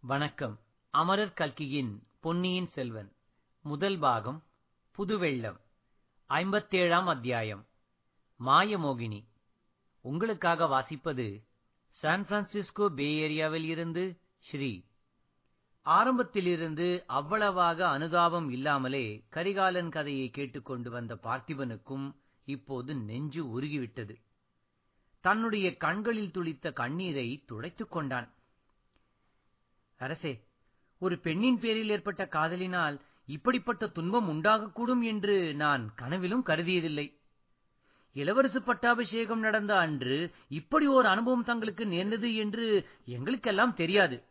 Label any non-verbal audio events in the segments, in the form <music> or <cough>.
வணக்கம். அமரர் கல்கியின் பொன்னியின் செல்வன். முதல் பாகம் புதுவெள்ளம். ஐம்பத்தேழாம் அத்தியாயம் மாயமோகினி. உங்களுக்காக வாசிப்பது சான் பிரான்சிஸ்கோ பே ஏரியாவில் இருந்து ஸ்ரீ ஆரம்பத்திலிருந்து அவ்வளவாக அனுதாபம் இல்லாமலே கரிகாலன் கதையை கேட்டுக்கொண்டு வந்த பார்த்திபனுக்கும் இப்போது நெஞ்சு உருகிவிட்டது. தன்னுடைய கண்களில் துளித்த கண்ணீரை துடைத்துக் கொண்டான். அரசே ஒரு பெண்ணின் பேரில் ஏற்பட்ட காதலினால் இப்படிப்பட்ட துன்பம் உண்டாகக்கூடும் என்று நான் கனவிலும் கருதியதில்லை. இளவரசு பட்டாபிஷேகம் நடந்த அன்று இப்படி ஓர் அனுபவம் தங்களுக்கு நேர்ந்தது என்று எங்களுக்கெல்லாம் தெரியாது.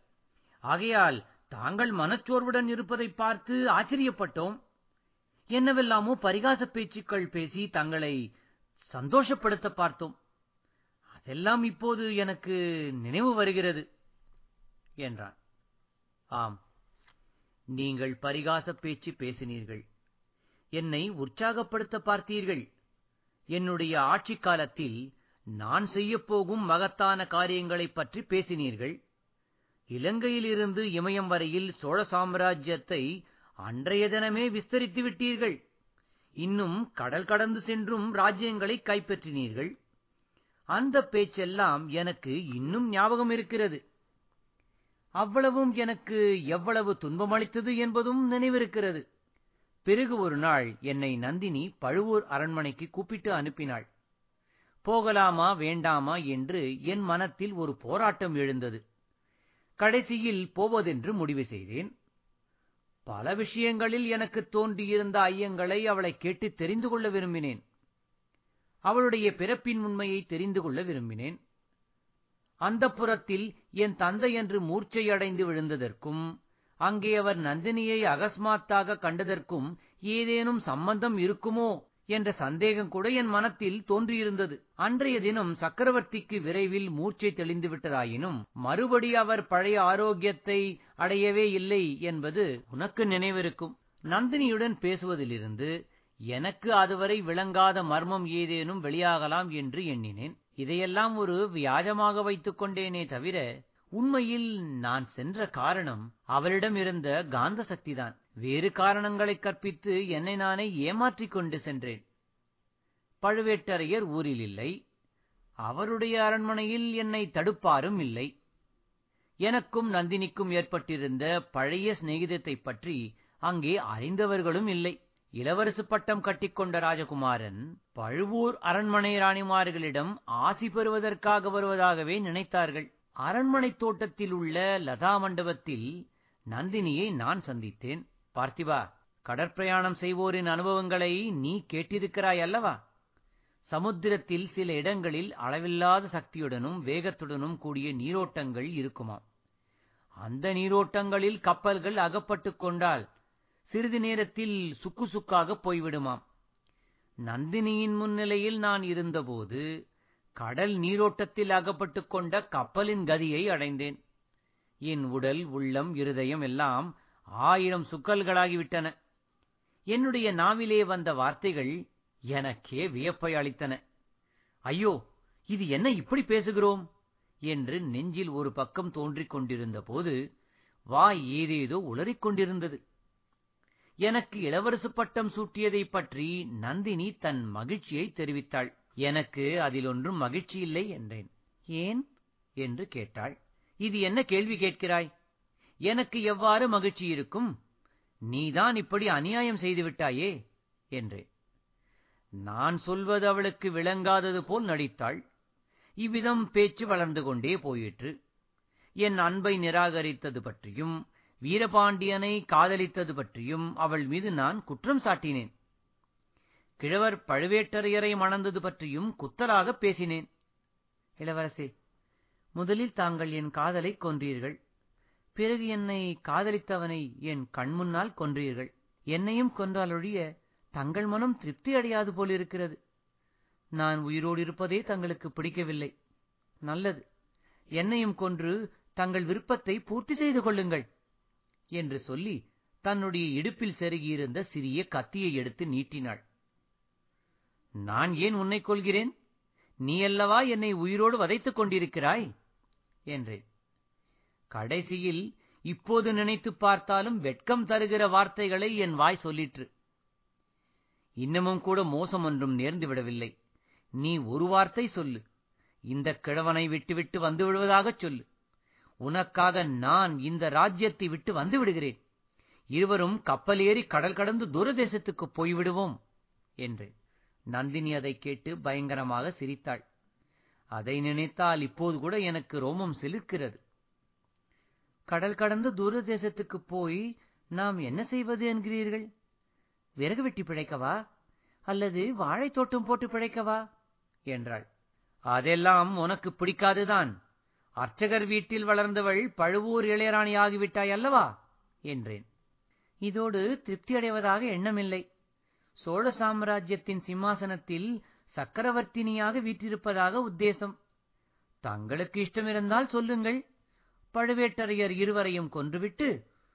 ஆகையால் தாங்கள் மனச்சோர்வுடன் இருப்பதை பார்த்து ஆச்சரியப்பட்டோம். என்னவெல்லாமோ பரிகாச பேச்சுக்கள் பேசி தங்களை சந்தோஷப்படுத்த பார்த்தோம். அதெல்லாம் இப்போது எனக்கு நினைவு வருகிறது என்றான். ஆம் நீங்கள் பரிகாச பேச்சு பேசினீர்கள். என்னை உற்சாகப்படுத்த பார்த்தீர்கள். என்னுடைய ஆட்சி காலத்தில் நான் செய்யப்போகும் மகத்தான காரியங்களைப் பற்றி பேசினீர்கள். இலங்கையிலிருந்து இமயம் வரையில் சோழ சாம்ராஜ்யத்தை அன்றைய தினமே விஸ்தரித்து விட்டீர்கள். இன்னும் கடல் கடந்து சென்றும் ராஜ்யங்களை கைப்பற்றினீர்கள். அந்த பேச்செல்லாம் எனக்கு இன்னும் ஞாபகம் இருக்கிறது. அவ்வளவும் எனக்கு எவ்வளவு துன்பமளித்தது என்பதும் நினைவிருக்கிறது. பிறகு ஒரு நாள் என்னை நந்தினி பழுவூர் அரண்மனைக்கு கூப்பிட்டு அனுப்பினாள். போகலாமா வேண்டாமா? என்று என் மனத்தில் ஒரு போராட்டம் எழுந்தது. கடைசியில் போவதென்று முடிவு செய்தேன். பல விஷயங்களில் எனக்கு தோன்றியிருந்த ஐயங்களை அவளை கேட்டு தெரிந்து கொள்ள விரும்பினேன். அவளுடைய பிறப்பின் உண்மையை தெரிந்து கொள்ள விரும்பினேன். அந்த புறத்தில் என் தந்தை என்று மூர்ச்சையடைந்து விழுந்ததற்கும் அங்கே அவர் நந்தினியை அகஸ்மாத்தாக கண்டதற்கும் ஏதேனும் சம்பந்தம் இருக்குமோ என்ற சந்தேகம் கூட என் மனத்தில் தோன்றியிருந்தது. அன்றைய தினம் சக்கரவர்த்திக்கு விரைவில் மூர்ச்சை தெளிந்து விட்டதாயினும் மறுபடி அவர் பழைய ஆரோக்கியத்தை அடையவே இல்லை என்பது உனக்கு நினைவிருக்கும். நந்தினியுடன் பேசுவதிலிருந்து எனக்கு அதுவரை விளங்காத மர்மம் ஏதேனும் வெளியாகலாம் என்று எண்ணினேன். இதையெல்லாம் ஒரு வியாஜமாக வைத்துக் கொண்டேனே தவிர உண்மையில் நான் சென்ற காரணம் அவளிடம் இருந்த காந்த சக்திதான் வேறு காரணங்களை கற்பித்து என்னை நானே ஏமாற்றிக் கொண்டு சென்றேன். பழுவேட்டரையர் ஊரில் இல்லை. அவருடைய அரண்மனையில் என்னை தடுப்பாரும் இல்லை. எனக்கும் நந்தினிக்கும் ஏற்பட்டிருந்த பழைய சிநேகிதத்தைப் பற்றி அங்கே அறிந்தவர்களும் இல்லை. இளவரசு பட்டம் கட்டிக்கொண்ட ராஜகுமாரன் பழுவூர் அரண்மனை ராணிமார்களிடம் ஆசி பெறுவதற்காக வருவதாகவே நினைத்தார்கள். அரண்மனைத் தோட்டத்தில் உள்ள லதா மண்டபத்தில் நந்தினியை நான் சந்தித்தேன். பார்த்திபா கடற்பிரயாணம் செய்வோரின் அனுபவங்களை நீ கேட்டிருக்கிறாய் அல்லவா? சமுத்திரத்தில் சில இடங்களில் அளவில்லாத சக்தியுடனும் வேகத்துடனும் கூடிய நீரோட்டங்கள் இருக்குமாம் அந்த நீரோட்டங்களில் கப்பல்கள் அகப்பட்டுக் கொண்டால் சிறிது நேரத்தில் சுக்கு சுக்காக போய்விடுமாம். நந்தினியின் முன்னிலையில் நான் இருந்தபோது கடல் நீரோட்டத்தில் அகப்பட்டுக் கொண்ட கப்பலின் கதியை அடைந்தேன். என் உடல் உள்ளம் இருதயம் எல்லாம் ஆயிரம் சுக்கல்களாகிவிட்டன. என்னுடைய நாவிலே வந்த வார்த்தைகள் எனக்கே வியப்பை அளித்தன. ஐயோ இது என்ன இப்படி பேசுகிறோம்? என்று நெஞ்சில் ஒரு பக்கம் தோன்றிக் கொண்டிருந்த போது வாய் ஏதேதோ உளறிக் கொண்டிருந்தது. எனக்கு இளவரசு பட்டம் சூட்டியதைப் பற்றி நந்தினி தன் மகிழ்ச்சியை தெரிவித்தாள். எனக்கு அதில் ஒன்றும் மகிழ்ச்சி இல்லை என்றேன். ஏன் என்று கேட்டாள். இது என்ன கேள்வி கேட்கிறாய்? எனக்கு எவ்வாறு மகிழ்ச்சி இருக்கும்? நீதான் இப்படி அநியாயம் செய்துவிட்டாயே என்றேன் நான் சொல்வது அவளுக்கு விளங்காதது போல் நடித்தாள். இவ்விதம் பேச்சு வளர்ந்து கொண்டே போயிற்று. என் அன்பை நிராகரித்தது பற்றியும் வீரபாண்டியனை காதலித்தது பற்றியும் அவள் மீது நான் குற்றம் சாட்டினேன். கிழவர் பழுவேட்டரையரை மணந்தது பற்றியும் குத்தலாக பேசினேன். இளவரசே முதலில் தாங்கள் என் காதலை கொன்றீர்கள். பிறகு என்னை காதலித்தவனை என் கண்முன்னால் கொன்றீர்கள். என்னையும் கொன்றாலொழிய தங்கள் மனம் திருப்தி அடையாது போலிருக்கிறது. நான் உயிரோடு இருப்பதே தங்களுக்கு பிடிக்கவில்லை. நல்லது என்னையும் கொன்று தங்கள் விருப்பத்தை பூர்த்தி செய்து கொள்ளுங்கள் என்று சொல்லி தன்னுடைய இடுப்பில் செருகியிருந்த சிறிய கத்தியை எடுத்து நீட்டினாள். நான் ஏன் உன்னை கொள்கிறேன் நீ அல்லவா என்னை உயிரோடு வதைத்துக் கொண்டிருக்கிறாய்? என்றேன். கடைசியில் இப்போது நினைத்துப் பார்த்தாலும் வெட்கம் தருகிற வார்த்தைகளை என் வாய் சொல்லிற்று. இன்னமும் கூட மோசம் ஒன்றும் நேர்ந்து விடவில்லை. நீ ஒரு வார்த்தை சொல்லு. இந்த கிழவனை விட்டுவிட்டு வந்து விடுவதாகச் சொல்லு. உனக்காக நான் இந்த ராஜ்யத்தை விட்டு வந்து விடுகிறேன். இருவரும் கப்பல் ஏறி கடல் கடந்து தூரதேசத்துக்குப் போய்விடுவோம் என்றேன். நந்தினி அதைக் கேட்டு பயங்கரமாக சிரித்தாள். அதை நினைத்தால் இப்போது கூட எனக்கு ரோமம் சிலிர்க்கிறது. கடல் கடந்து தூரதேசத்துக்கு போய் நாம் என்ன செய்வது என்கிறீர்கள்? விறகு வெட்டி பிழைக்கவா? அல்லது வாழைத் தோட்டம் போட்டு பிழைக்கவா? என்றாள். அதெல்லாம் உனக்கு பிடிக்காதுதான். அர்ச்சகர் வீட்டில் வளர்ந்தவள் பழுவூர் இளையராணி ஆகிவிட்டாய் அல்லவா? என்றேன். இதோடு திருப்தியடைவதாக எண்ணமில்லை. சோழ சாம்ராஜ்யத்தின் சிம்மாசனத்தில் சக்கரவர்த்தினியாக வீற்றிருப்பதாக உத்தேசம். தங்களுக்கு இஷ்டமிருந்தால் சொல்லுங்கள். பழுவேட்டரையர் இருவரையும் கொன்றுவிட்டு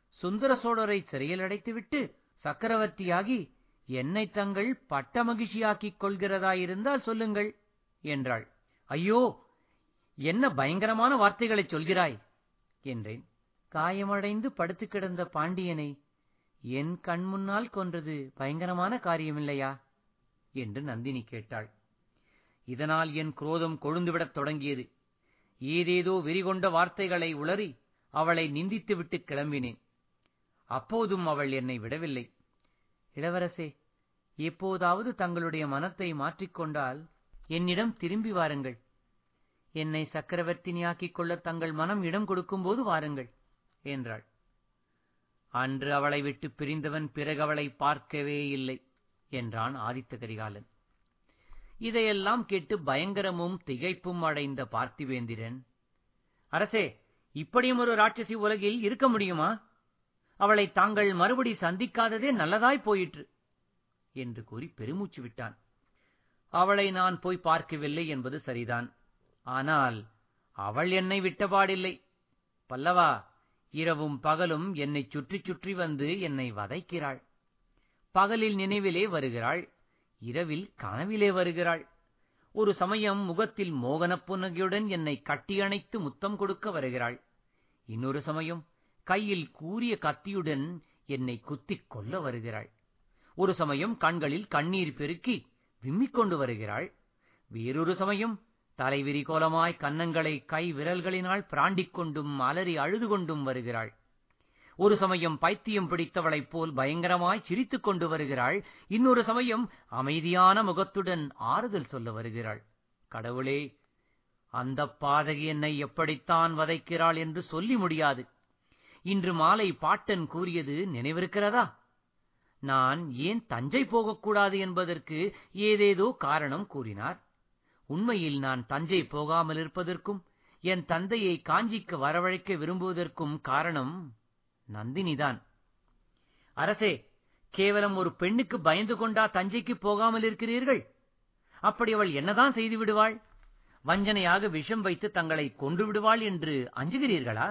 சுந்தர சோழரை சிறையில் அடைத்துவிட்டு சக்கரவர்த்தியாகி என்னை தங்கள் பட்ட மகிழ்ச்சியாக்கிக் கொள்கிறதாயிருந்தால் சொல்லுங்கள் என்றாள். ஐயோ என்ன பயங்கரமான வார்த்தைகளைச் சொல்கிறாய் என்றேன். காயமடைந்து படுத்து கிடந்த பாண்டியனை என் கண் முன்னால் கொன்றது பயங்கரமான காரியமில்லையா? என்று நந்தினி கேட்டாள். இதனால் என் குரோதம் கொழுந்துவிடத் தொடங்கியது. ஏதேதோ வெறிகொண்ட வார்த்தைகளை உளறி அவளை நிந்தித்துவிட்டு கிளம்பினேன். அப்போதும் அவள் என்னை விடவில்லை. இளவரசே எப்போதாவது தங்களுடைய மனத்தை மாற்றிக்கொண்டால் என்னிடம் திரும்பி வாருங்கள். என்னை சக்கரவர்த்தினியாக்கிக் கொள்ள தங்கள் மனம் இடம் கொடுக்கும்போது வாருங்கள் என்றாள். அன்று அவளை விட்டு பிரிந்தவன் பிறகு அவளை பார்க்கவே இல்லை என்றான் ஆதித்த கரிகாலன். இதையெல்லாம் கேட்டு பயங்கரமும் திகைப்பும் அடைந்த பார்த்திவேந்திரன் அரசே இப்படியும் ஒரு ராட்சசி உலகில் இருக்க முடியுமா? அவளை தாங்கள் மறுபடி சந்திக்காததே நல்லதாய் போயிற்று என்று கூறி பெருமூச்சு விட்டான். அவளை நான் போய் பார்க்கவில்லை என்பது சரிதான் ஆனால் அவள் என்னை விட்டபாடில்லை பல்லவா இரவும் பகலும் என்னை சுற்றி சுற்றி வந்து என்னை வதைக்கிறாள். பகலில் நினைவிலே வருகிறாள் இரவில் கனவிலே வருகிறாள். ஒரு சமயம் முகத்தில் மோகனப் புன்னகையுடன் என்னை கட்டியணைத்து முத்தம் கொடுக்க வருகிறாள். இன்னொரு சமயம் கையில் கூரிய கத்தியுடன் என்னை குத்திக் கொல்ல வருகிறாள். ஒரு சமயம் கண்களில் கண்ணீர் பெருக்கி விம்மிக் கொண்டு வருகிறாள். வேறொரு சமயம் தலைவிரி கோலமாய் கன்னங்களை கை விரல்களினால் பிராண்டிக் கொண்டும் அலறி அழுது கொண்டும் வருகிறாள். ஒரு சமயம் பைத்தியம் பிடித்தவளைப் போல் பயங்கரமாய் சிரித்துக் கொண்டு வருகிறாள். இன்னொரு சமயம் அமைதியான முகத்துடன் ஆறுதல் சொல்ல வருகிறாள். கடவுளே அந்த பாதகி என்னை எப்படித்தான் வதைக்கிறாள் என்று சொல்லி முடியாது. இன்று மாலை பாட்டன் கூறியது நினைவிருக்கிறதா? நான் ஏன் தஞ்சை போகக்கூடாது என்பதற்கு ஏதேதோ காரணம் கூறினார். உண்மையில் நான் தஞ்சை போகாமல் இருப்பதற்கும் என் தந்தையை காஞ்சிக்கு வரவழைக்க விரும்புவதற்கும் காரணம் நந்தினிதான். அரசே கேவலம் ஒரு பெண்ணுக்கு பயந்து கொண்டா தஞ்சைக்கு போகாமல் இருக்கிறீர்கள் அப்படி அவள் என்னதான் செய்து விடுவாள்? வஞ்சனையாக விஷம் வைத்து தங்களை கொண்டு விடுவாள் என்று அஞ்சுகிறீர்களா?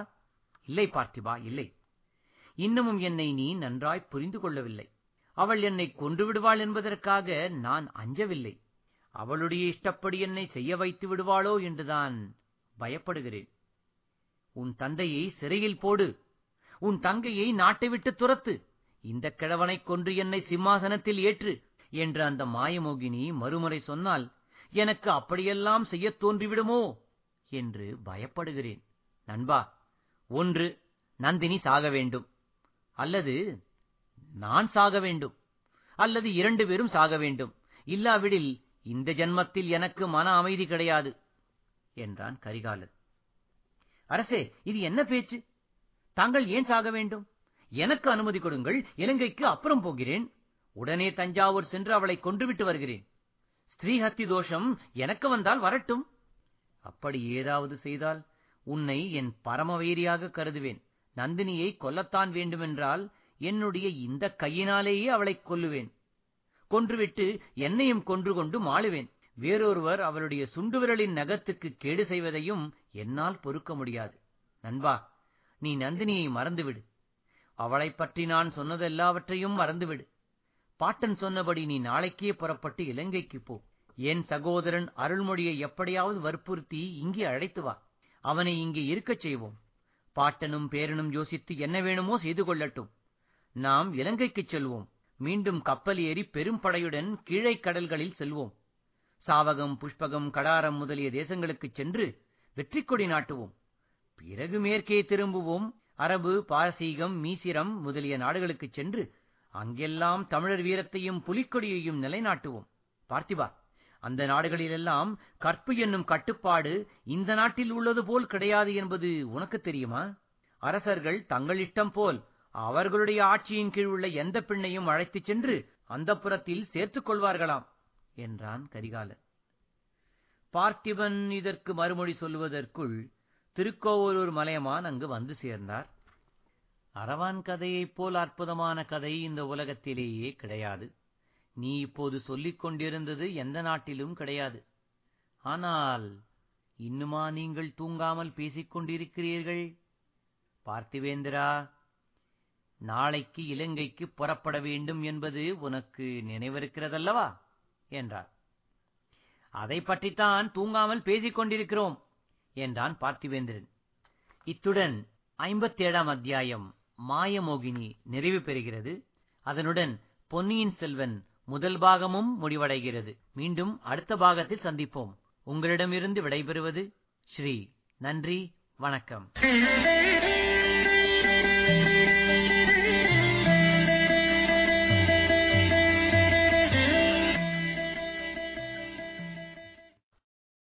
இல்லை பார்த்திபா இல்லை. இன்னமும் என்னை நீ நன்றாய் புரிந்து கொள்ளவில்லை. அவள் என்னை கொண்டு விடுவாள் என்பதற்காக நான் அஞ்சவில்லை. அவளுடைய இஷ்டப்படி என்னை செய்ய வைத்து விடுவாளோ என்றுதான் பயப்படுகிறேன். உன் தந்தையை சிறையில் போடு. உன் தங்கையை நாட்டை விட்டு துரத்து. இந்த கிழவனைக் கொன்று என்னை சிம்மாசனத்தில் ஏற்று என்று அந்த மாயமோகினி மறுமுறை சொன்னால் எனக்கு அப்படியெல்லாம் செய்யத் தோன்றிவிடுமோ என்று பயப்படுகிறேன். நண்பா ஒன்று நந்தினி சாக வேண்டும். அல்லது நான் சாக வேண்டும். அல்லது இரண்டு பேரும் சாக வேண்டும். இல்லாவிடில் இந்த ஜன்மத்தில் எனக்கு மன அமைதி கிடையாது என்றான் கரிகாலன். அரசே இது என்ன பேச்சு? தாங்கள் ஏன் சாக வேண்டும்? எனக்கு அனுமதி கொடுங்கள் இலங்கைக்கு அப்புறம் போகிறேன். உடனே தஞ்சாவூர் சென்று அவளை கொன்றுவிட்டு வருகிறேன். ஸ்ரீஹத்தி தோஷம் எனக்கு வந்தால் வரட்டும். அப்படி ஏதாவது செய்தால் உன்னை என் பரமவீரியாக கருதுவேன். நந்தினியை கொல்லத்தான் வேண்டுமென்றால் என்னுடைய இந்த கையினாலேயே அவளைக் கொல்லுவேன். கொன்றுவிட்டு என்னையும் கொன்று கொண்டு மாளுவேன். வேறொருவர் அவளுடைய சுண்டுவிரலின் நகத்துக்கு கேடு செய்வதையும் என்னால் பொறுக்க முடியாது. நண்பா நீ நந்தினியை மறந்துவிடு. அவளைப் பற்றி நான் சொன்னதெல்லாவற்றையும் மறந்துவிடு. பாட்டன் சொன்னபடி நீ நாளைக்கே புறப்பட்டு இலங்கைக்குப் போ. என் சகோதரன் அருள்மொழியை எப்படியாவது வற்புறுத்தி இங்கே அழைத்து வா. அவனை இங்கே இருக்கச் செய்வோம். பாட்டனும் பேரனும் யோசித்து என்ன வேணுமோ செய்து கொள்ளட்டும். நாம் இலங்கைக்குச் செல்வோம். மீண்டும் கப்பல் ஏறி பெரும் படையுடன் கீழைக் கடல்களில் செல்வோம். சாவகம் புஷ்பகம் கடாரம் முதலிய தேசங்களுக்குச் சென்று வெற்றி கொடி நாட்டுவோம். பிறகு மேற்கே திரும்புவோம். அரபு பாரசீகம் மீசிரம் முதலிய நாடுகளுக்குச் சென்று அங்கெல்லாம் தமிழர் வீரத்தையும் புலிக்கொடியையும் நிலைநாட்டுவோம். பார்த்திபா அந்த நாடுகளிலெல்லாம் கற்பு என்னும் கட்டுப்பாடு இந்த நாட்டில் உள்ளது போல் கிடையாது என்பது உனக்கு தெரியுமா? அரசர்கள் தங்கள் இஷ்டம் போல் அவர்களுடைய ஆட்சியின் கீழ் உள்ள எந்த பெண்ணையும் அழைத்துச் சென்று அந்த புறத்தில் சேர்த்துக் கொள்வார்களாம் என்றான் கரிகாலன். பார்த்திபன் இதற்கு மறுமொழி சொல்லுவதற்குள் திருக்கோவலூர் மலையமான் அங்கு வந்து சேர்ந்தார். அரவான் கதையைப் போல் அற்புதமான கதை இந்த உலகத்திலேயே கிடையாது. நீ இப்போது சொல்லிக் கொண்டிருந்தது எந்த நாட்டிலும் கிடையாது. ஆனால் இன்னுமா நீங்கள் தூங்காமல் பேசிக் கொண்டிருக்கிறீர்கள்? பார்த்திவேந்திரா நாளைக்கு இலங்கைக்கு புறப்பட வேண்டும் என்பது உனக்கு நினைவிருக்கிறதல்லவா? என்றார். அதை பற்றித்தான் தூங்காமல் பேசிக் கொண்டிருக்கிறோம் என்றான் பார்த்திவேந்திரன். இத்துடன் ஐம்பத்தேழாம் அத்தியாயம் மாயமோகினி நிறைவு பெறுகிறது. அதனுடன் பொன்னியின் செல்வன் முதல் பாகமும் முடிவடைகிறது. மீண்டும் அடுத்த பாகத்தில் சந்திப்போம். உங்களிடமிருந்து விடைபெறுவது ஸ்ரீ நன்றி வணக்கம். <laughs>